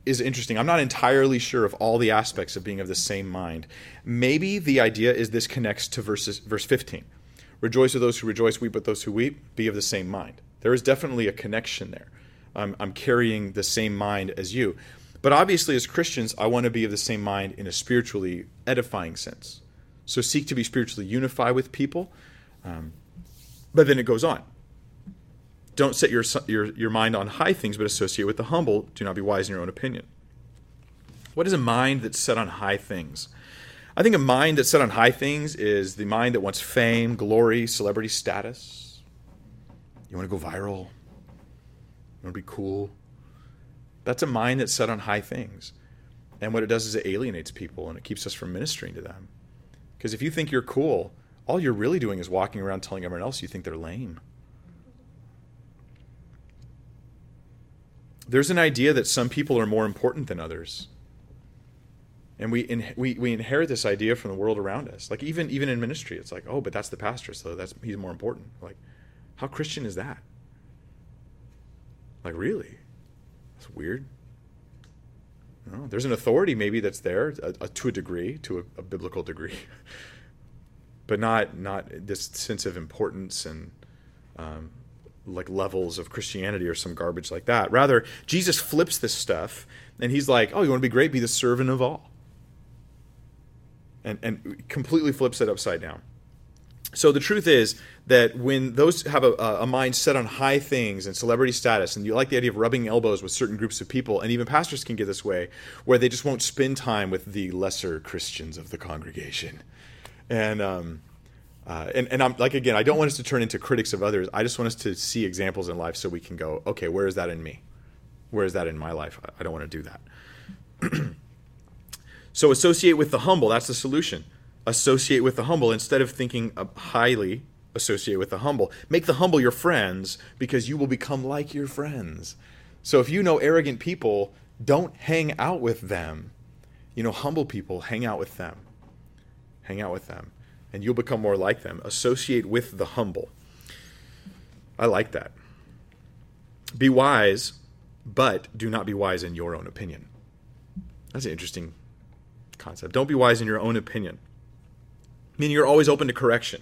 is interesting. I'm not entirely sure of all the aspects of being of the same mind. Maybe the idea is this connects to verses, verse 15. Rejoice with those who rejoice, weep with those who weep, be of the same mind. There is definitely a connection there. I'm, I'm carrying the same mind as you. But obviously, as Christians, I want to be of the same mind in a spiritually edifying sense. So seek to be spiritually unified with people. Um, but then it goes on. Don't set your, your, your mind on high things, but associate with the humble. Do not be wise in your own opinion. What is a mind that's set on high things? I think a mind that's set on high things is the mind that wants fame, glory, celebrity status. You want to go viral? You want to be cool? That's a mind that's set on high things. And what it does is it alienates people and it keeps us from ministering to them. Because if you think you're cool, all you're really doing is walking around telling everyone else you think they're lame. there's an idea that some people are more important than others. And we, in, we, we inherit this idea from the world around us. Like even, even in ministry, it's like, oh, but that's the pastor, so that's, he's more important. Like, how Christian is that? Like, really? That's weird. There's an authority maybe that's there a, a, to a degree, to a, a biblical degree, but not not this sense of importance and um, like levels of Christianity or some garbage like that. Rather, Jesus flips this stuff and he's like, "Oh, you want to be great? Be the servant of all." And and completely flips it upside down. So the truth is that when those have a, a mind set on high things and celebrity status, and you like the idea of rubbing elbows with certain groups of people, and even pastors can get this way, where they just won't spend time with the lesser Christians of the congregation, and um, uh, and, and I'm like again, I don't want us to turn into critics of others. I just want us to see examples in life so we can go, okay, where is that in me? Where is that in my life? I don't want to do that. so associate with the humble. That's the solution. Associate with the humble instead of thinking highly associate with the humble. Make the humble your friends because you will become like your friends. So if you know arrogant people, don't hang out with them. You know, humble people, hang out with them. Hang out with them. And you'll become more like them. Associate with the humble. I like that. Be wise, but do not be wise in your own opinion. That's an interesting concept. Don't be wise in your own opinion. Meaning you're always open to correction.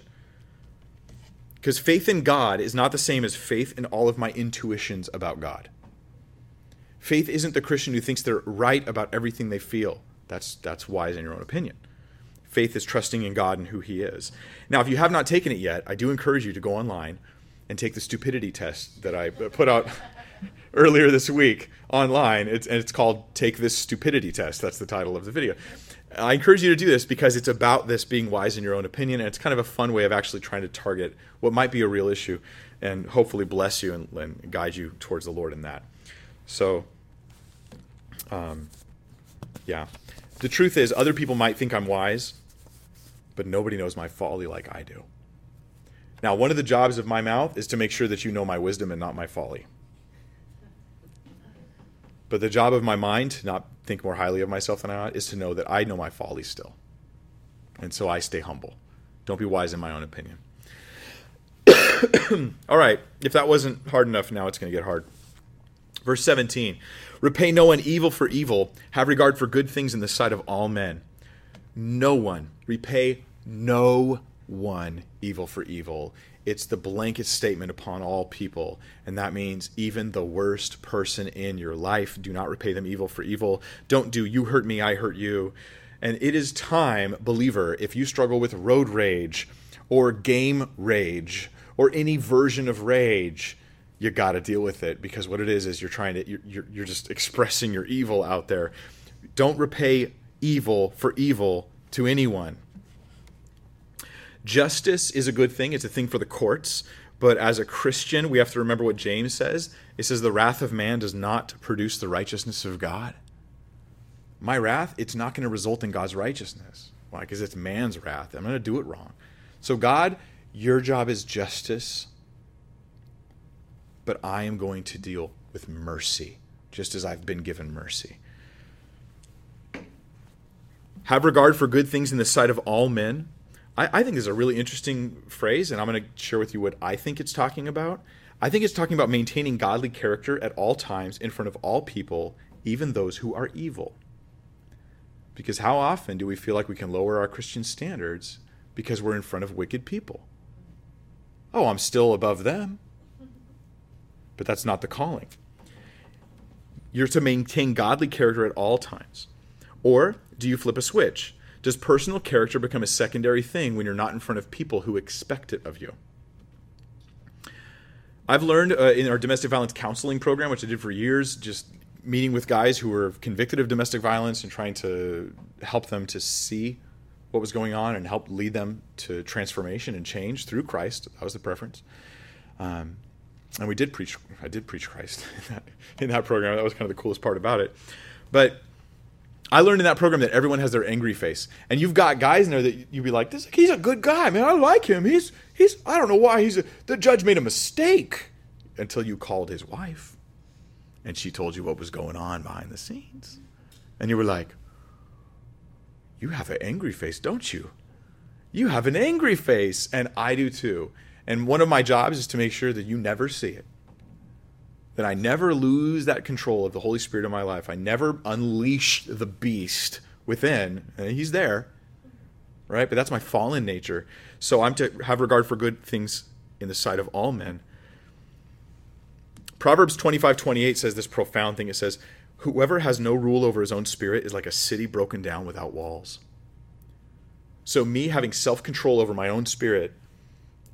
Because faith in God is not the same as faith in all of my intuitions about God. Faith isn't the Christian who thinks they're right about everything they feel. That's, that's wise in your own opinion. Faith is trusting in God and who He is. Now, if you have not taken it yet, I do encourage you to go online and take the stupidity test that I put out earlier this week online. It's, and it's called Take This Stupidity Test. That's the title of the video. I encourage you to do this because it's about this being wise in your own opinion, and it's kind of a fun way of actually trying to target what might be a real issue and hopefully bless you and, and guide you towards the Lord in that. So, um, yeah. The truth is, other people might think I'm wise, but nobody knows my folly like I do. Now, one of the jobs of my mouth is to make sure that you know my wisdom and not my folly. But the job of my mind, to not think more highly of myself than I ought, is to know that I know my folly still. And so I stay humble. Don't be wise in my own opinion. All right, if that wasn't hard enough, now it's going to get hard. Verse 17 Repay no one evil for evil, have regard for good things in the sight of all men. No one, repay no one evil for evil. It's the blanket statement upon all people. And that means even the worst person in your life, do not repay them evil for evil. Don't do you hurt me, I hurt you. And it is time, believer, if you struggle with road rage or game rage or any version of rage, you got to deal with it because what it is is you're trying to you're, you're, just expressing your evil out there. Don't repay evil for evil to anyone. Justice is a good thing, it's a thing for the courts. But as a Christian, we have to remember what James says. It says, The wrath of man does not produce the righteousness of God. My wrath, it's not going to result in God's righteousness. Why? Because it's man's wrath. I'm going to do it wrong. So, God, your job is justice, but I am going to deal with mercy, just as I've been given mercy. Have regard for good things in the sight of all men I, I think is a really interesting phrase, and I'm going to share with you what I think it's talking about. I think it's talking about maintaining godly character at all times in front of all people, even those who are evil. Because how often do we feel like we can lower our Christian standards because we're in front of wicked people? Oh, I'm still above them. But that's not the calling. You're to maintain godly character at all times. Or do you flip a switch? Does personal character become a secondary thing when you're not in front of people who expect it of you? I've learned uh, in our domestic violence counseling program, which I did for years, just meeting with guys who were convicted of domestic violence and trying to help them to see what was going on and help lead them to transformation and change through Christ. That was the preference. Um, and we did preach. I did preach Christ in that, in that program. That was kind of the coolest part about it. But I learned in that program that everyone has their angry face, and you've got guys in there that you'd be like, "This, he's a good guy, man. I like him. He's, he's. I don't know why he's. A, the judge made a mistake until you called his wife, and she told you what was going on behind the scenes, and you were like, "You have an angry face, don't you? You have an angry face, and I do too. And one of my jobs is to make sure that you never see it." That I never lose that control of the Holy Spirit in my life. I never unleash the beast within. And he's there, right? But that's my fallen nature. So I'm to have regard for good things in the sight of all men. Proverbs 25 28 says this profound thing. It says, Whoever has no rule over his own spirit is like a city broken down without walls. So, me having self control over my own spirit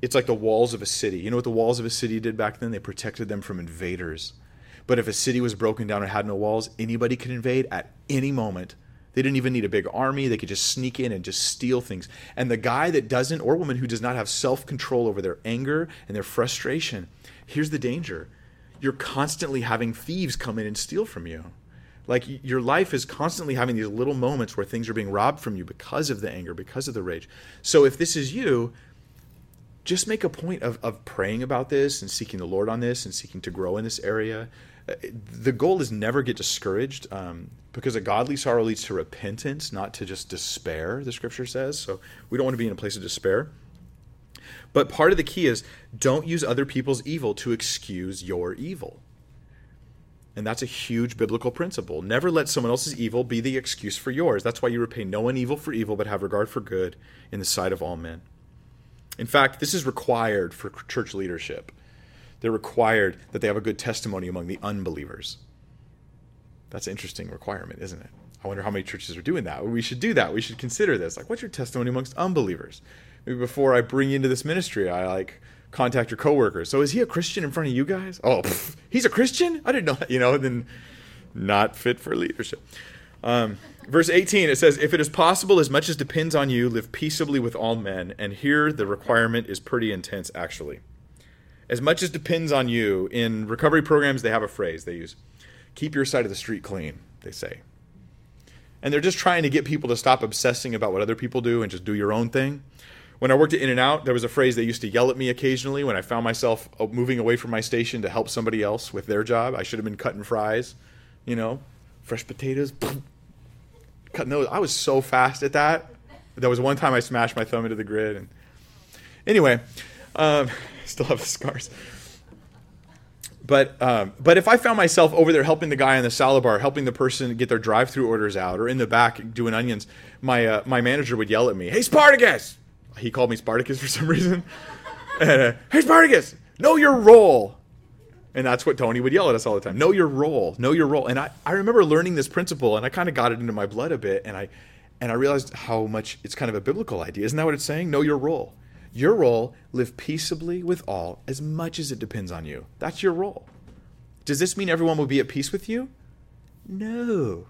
it's like the walls of a city. You know what the walls of a city did back then? They protected them from invaders. But if a city was broken down and had no walls, anybody could invade at any moment. They didn't even need a big army. They could just sneak in and just steal things. And the guy that doesn't, or woman who does not have self control over their anger and their frustration, here's the danger you're constantly having thieves come in and steal from you. Like your life is constantly having these little moments where things are being robbed from you because of the anger, because of the rage. So if this is you, just make a point of, of praying about this and seeking the Lord on this and seeking to grow in this area. Uh, the goal is never get discouraged um, because a godly sorrow leads to repentance, not to just despair, the scripture says. So we don't want to be in a place of despair. But part of the key is don't use other people's evil to excuse your evil. And that's a huge biblical principle. Never let someone else's evil be the excuse for yours. That's why you repay no one evil for evil, but have regard for good in the sight of all men. In fact, this is required for church leadership. They're required that they have a good testimony among the unbelievers. That's an interesting requirement, isn't it? I wonder how many churches are doing that. We should do that. We should consider this. Like, what's your testimony amongst unbelievers? Maybe before I bring you into this ministry, I like contact your coworkers. So is he a Christian in front of you guys? Oh, pff, he's a Christian? I didn't know that. You know, then not fit for leadership. Um, verse 18, it says, If it is possible, as much as depends on you, live peaceably with all men. And here the requirement is pretty intense, actually. As much as depends on you, in recovery programs, they have a phrase they use keep your side of the street clean, they say. And they're just trying to get people to stop obsessing about what other people do and just do your own thing. When I worked at In-N-Out, there was a phrase they used to yell at me occasionally when I found myself uh, moving away from my station to help somebody else with their job. I should have been cutting fries, you know, fresh potatoes, cutting those. I was so fast at that. There was one time I smashed my thumb into the grid. And anyway, um, still have the scars. But um, but if I found myself over there helping the guy in the salad bar, helping the person get their drive-through orders out, or in the back doing onions, my uh, my manager would yell at me, "Hey Spartacus!" he called me Spartacus for some reason. and, uh, hey, Spartacus, know your role. And that's what Tony would yell at us all the time. Know your role. Know your role. And I, I remember learning this principle and I kind of got it into my blood a bit. And I, and I realized how much it's kind of a biblical idea. Isn't that what it's saying? Know your role. Your role, live peaceably with all as much as it depends on you. That's your role. Does this mean everyone will be at peace with you? No.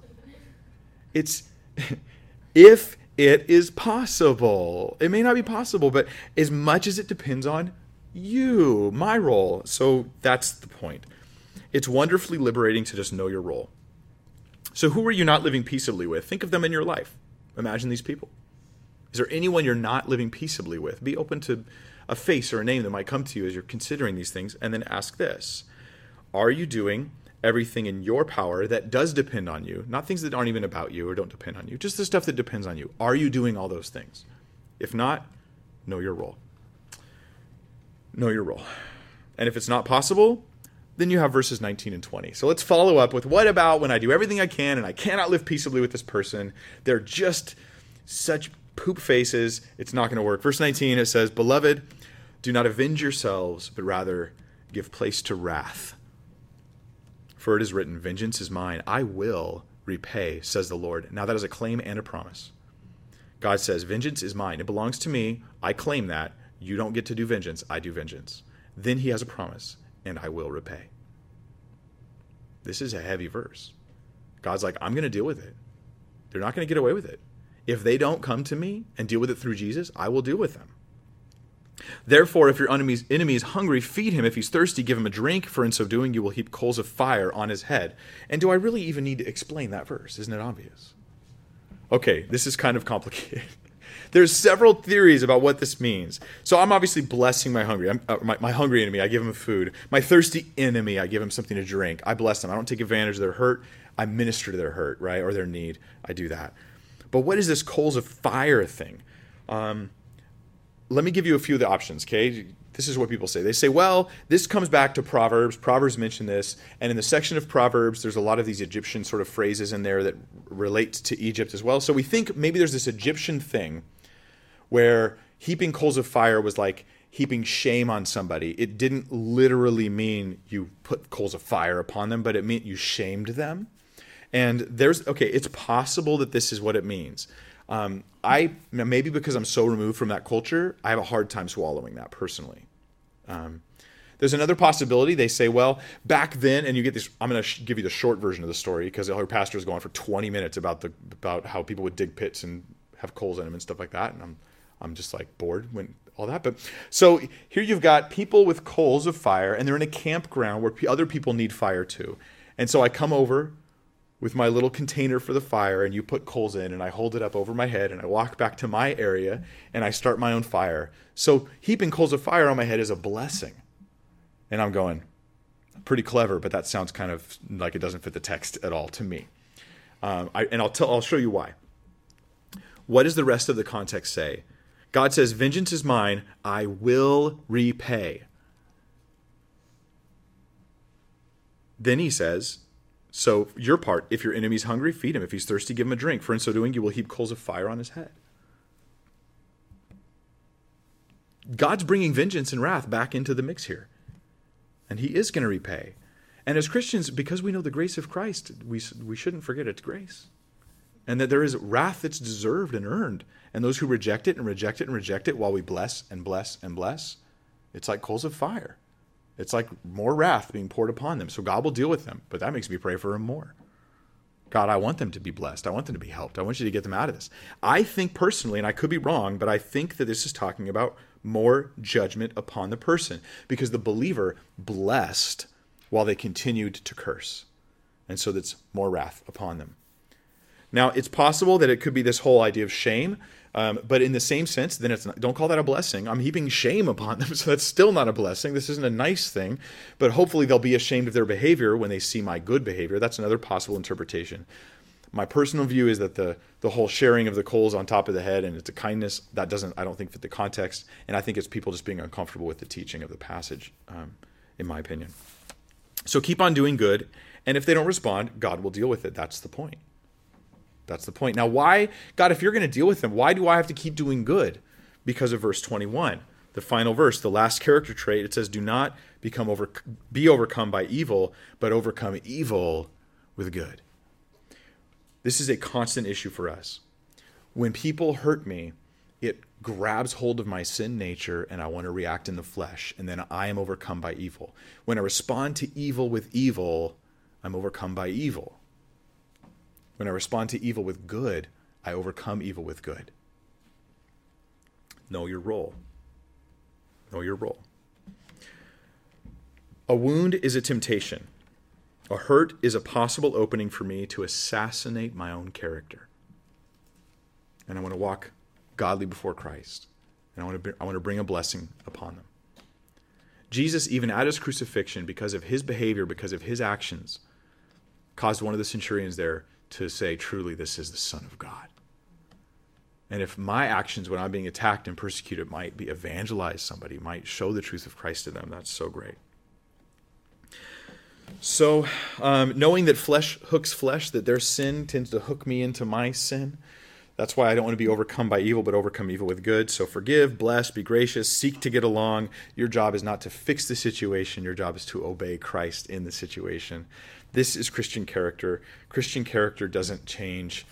It's if it is possible. It may not be possible, but as much as it depends on you, my role. So that's the point. It's wonderfully liberating to just know your role. So, who are you not living peaceably with? Think of them in your life. Imagine these people. Is there anyone you're not living peaceably with? Be open to a face or a name that might come to you as you're considering these things, and then ask this Are you doing everything in your power that does depend on you, not things that aren't even about you or don't depend on you, just the stuff that depends on you. Are you doing all those things? If not, know your role. Know your role. And if it's not possible, then you have verses 19 and 20. So let's follow up with what about when I do everything I can and I cannot live peaceably with this person? They're just such poop faces. It's not going to work. Verse 19 it says, Beloved, do not avenge yourselves, but rather give place to wrath. For it is written, Vengeance is mine, I will repay, says the Lord. Now that is a claim and a promise. God says, Vengeance is mine. It belongs to me. I claim that. You don't get to do vengeance. I do vengeance. Then he has a promise, and I will repay. This is a heavy verse. God's like, I'm going to deal with it. They're not going to get away with it. If they don't come to me and deal with it through Jesus, I will deal with them. Therefore, if your enemy's enemy is hungry, feed him. If he's thirsty, give him a drink, for in so doing you will heap coals of fire on his head. And do I really even need to explain that verse? Isn't it obvious? Okay, this is kind of complicated. There's several theories about what this means. So I'm obviously blessing my hungry, uh, my, my hungry enemy. I give him food. My thirsty enemy, I give him something to drink. I bless them. I don't take advantage of their hurt. I minister to their hurt, right, or their need. I do that. But what is this coals of fire thing? Um, let me give you a few of the options, okay? This is what people say. They say, well, this comes back to Proverbs. Proverbs mention this. And in the section of Proverbs, there's a lot of these Egyptian sort of phrases in there that relate to Egypt as well. So we think maybe there's this Egyptian thing where heaping coals of fire was like heaping shame on somebody. It didn't literally mean you put coals of fire upon them, but it meant you shamed them. And there's, okay, it's possible that this is what it means. Um, I maybe because I'm so removed from that culture, I have a hard time swallowing that personally. Um, there's another possibility. They say, well, back then, and you get this. I'm going to sh- give you the short version of the story because our pastor is going for 20 minutes about the about how people would dig pits and have coals in them and stuff like that, and I'm I'm just like bored when all that. But so here you've got people with coals of fire, and they're in a campground where p- other people need fire too. And so I come over with my little container for the fire and you put coals in and I hold it up over my head and I walk back to my area and I start my own fire. So heaping coals of fire on my head is a blessing. And I'm going, pretty clever, but that sounds kind of like it doesn't fit the text at all to me. Um, I, and I'll tell, I'll show you why. What does the rest of the context say? God says, "Vengeance is mine; I will repay." Then he says, "So your part: if your enemy's hungry, feed him; if he's thirsty, give him a drink. For in so doing, you will heap coals of fire on his head." God's bringing vengeance and wrath back into the mix here and he is going to repay. And as Christians, because we know the grace of Christ, we, we shouldn't forget its grace. And that there is wrath that's deserved and earned. And those who reject it and reject it and reject it while we bless and bless and bless, it's like coals of fire. It's like more wrath being poured upon them. So God will deal with them. But that makes me pray for them more. God, I want them to be blessed. I want them to be helped. I want you to get them out of this. I think personally, and I could be wrong, but I think that this is talking about more judgment upon the person because the believer blessed while they continued to curse. And so that's more wrath upon them. Now, it's possible that it could be this whole idea of shame, um, but in the same sense, then it's not, don't call that a blessing. I'm heaping shame upon them, so that's still not a blessing. This isn't a nice thing, but hopefully they'll be ashamed of their behavior when they see my good behavior. That's another possible interpretation. My personal view is that the the whole sharing of the coals on top of the head and it's a kindness that doesn't I don't think fit the context, and I think it's people just being uncomfortable with the teaching of the passage, um, in my opinion. So keep on doing good, and if they don't respond, God will deal with it. That's the point. That's the point. Now, why, God, if you're going to deal with them, why do I have to keep doing good? Because of verse 21, the final verse, the last character trait. It says, "Do not become over, be overcome by evil, but overcome evil with good." This is a constant issue for us. When people hurt me, it grabs hold of my sin nature and I want to react in the flesh, and then I am overcome by evil. When I respond to evil with evil, I'm overcome by evil. When I respond to evil with good, I overcome evil with good. Know your role. Know your role. A wound is a temptation. A hurt is a possible opening for me to assassinate my own character. And I want to walk godly before Christ. And I want to, be, I want to bring a blessing upon them. Jesus, even at his crucifixion, because of his behavior, because of his actions, caused one of the centurions there to say, Truly, this is the Son of God. And if my actions, when I'm being attacked and persecuted, might be evangelize somebody, might show the truth of Christ to them, that's so great. So, um, knowing that flesh hooks flesh, that their sin tends to hook me into my sin. That's why I don't want to be overcome by evil, but overcome evil with good. So, forgive, bless, be gracious, seek to get along. Your job is not to fix the situation, your job is to obey Christ in the situation. This is Christian character. Christian character doesn't change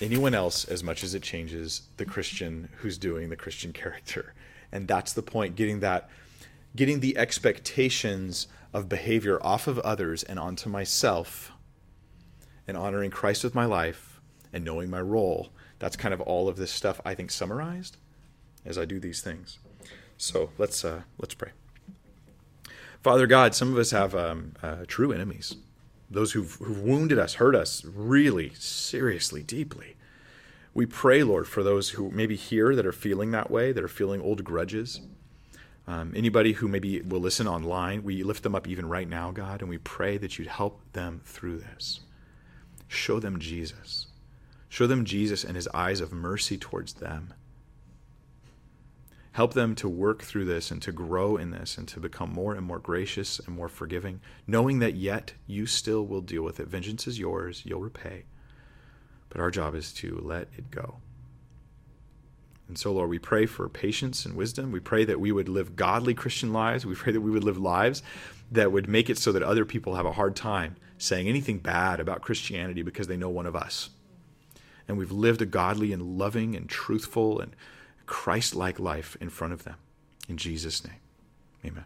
anyone else as much as it changes the Christian who's doing the Christian character. And that's the point getting that, getting the expectations of behavior off of others and onto myself and honoring Christ with my life and knowing my role. That's kind of all of this stuff I think summarized as I do these things. So let's uh, let's pray. Father God, some of us have um, uh, true enemies, those who've, who've wounded us, hurt us really seriously, deeply. We pray, Lord, for those who maybe here that are feeling that way, that are feeling old grudges. Um, anybody who maybe will listen online, we lift them up even right now, God, and we pray that you'd help them through this. Show them Jesus. Show them Jesus and his eyes of mercy towards them. Help them to work through this and to grow in this and to become more and more gracious and more forgiving, knowing that yet you still will deal with it. Vengeance is yours, you'll repay. But our job is to let it go. And so, Lord, we pray for patience and wisdom. We pray that we would live godly Christian lives. We pray that we would live lives that would make it so that other people have a hard time saying anything bad about Christianity because they know one of us. And we've lived a godly and loving and truthful and Christ like life in front of them. In Jesus' name, amen.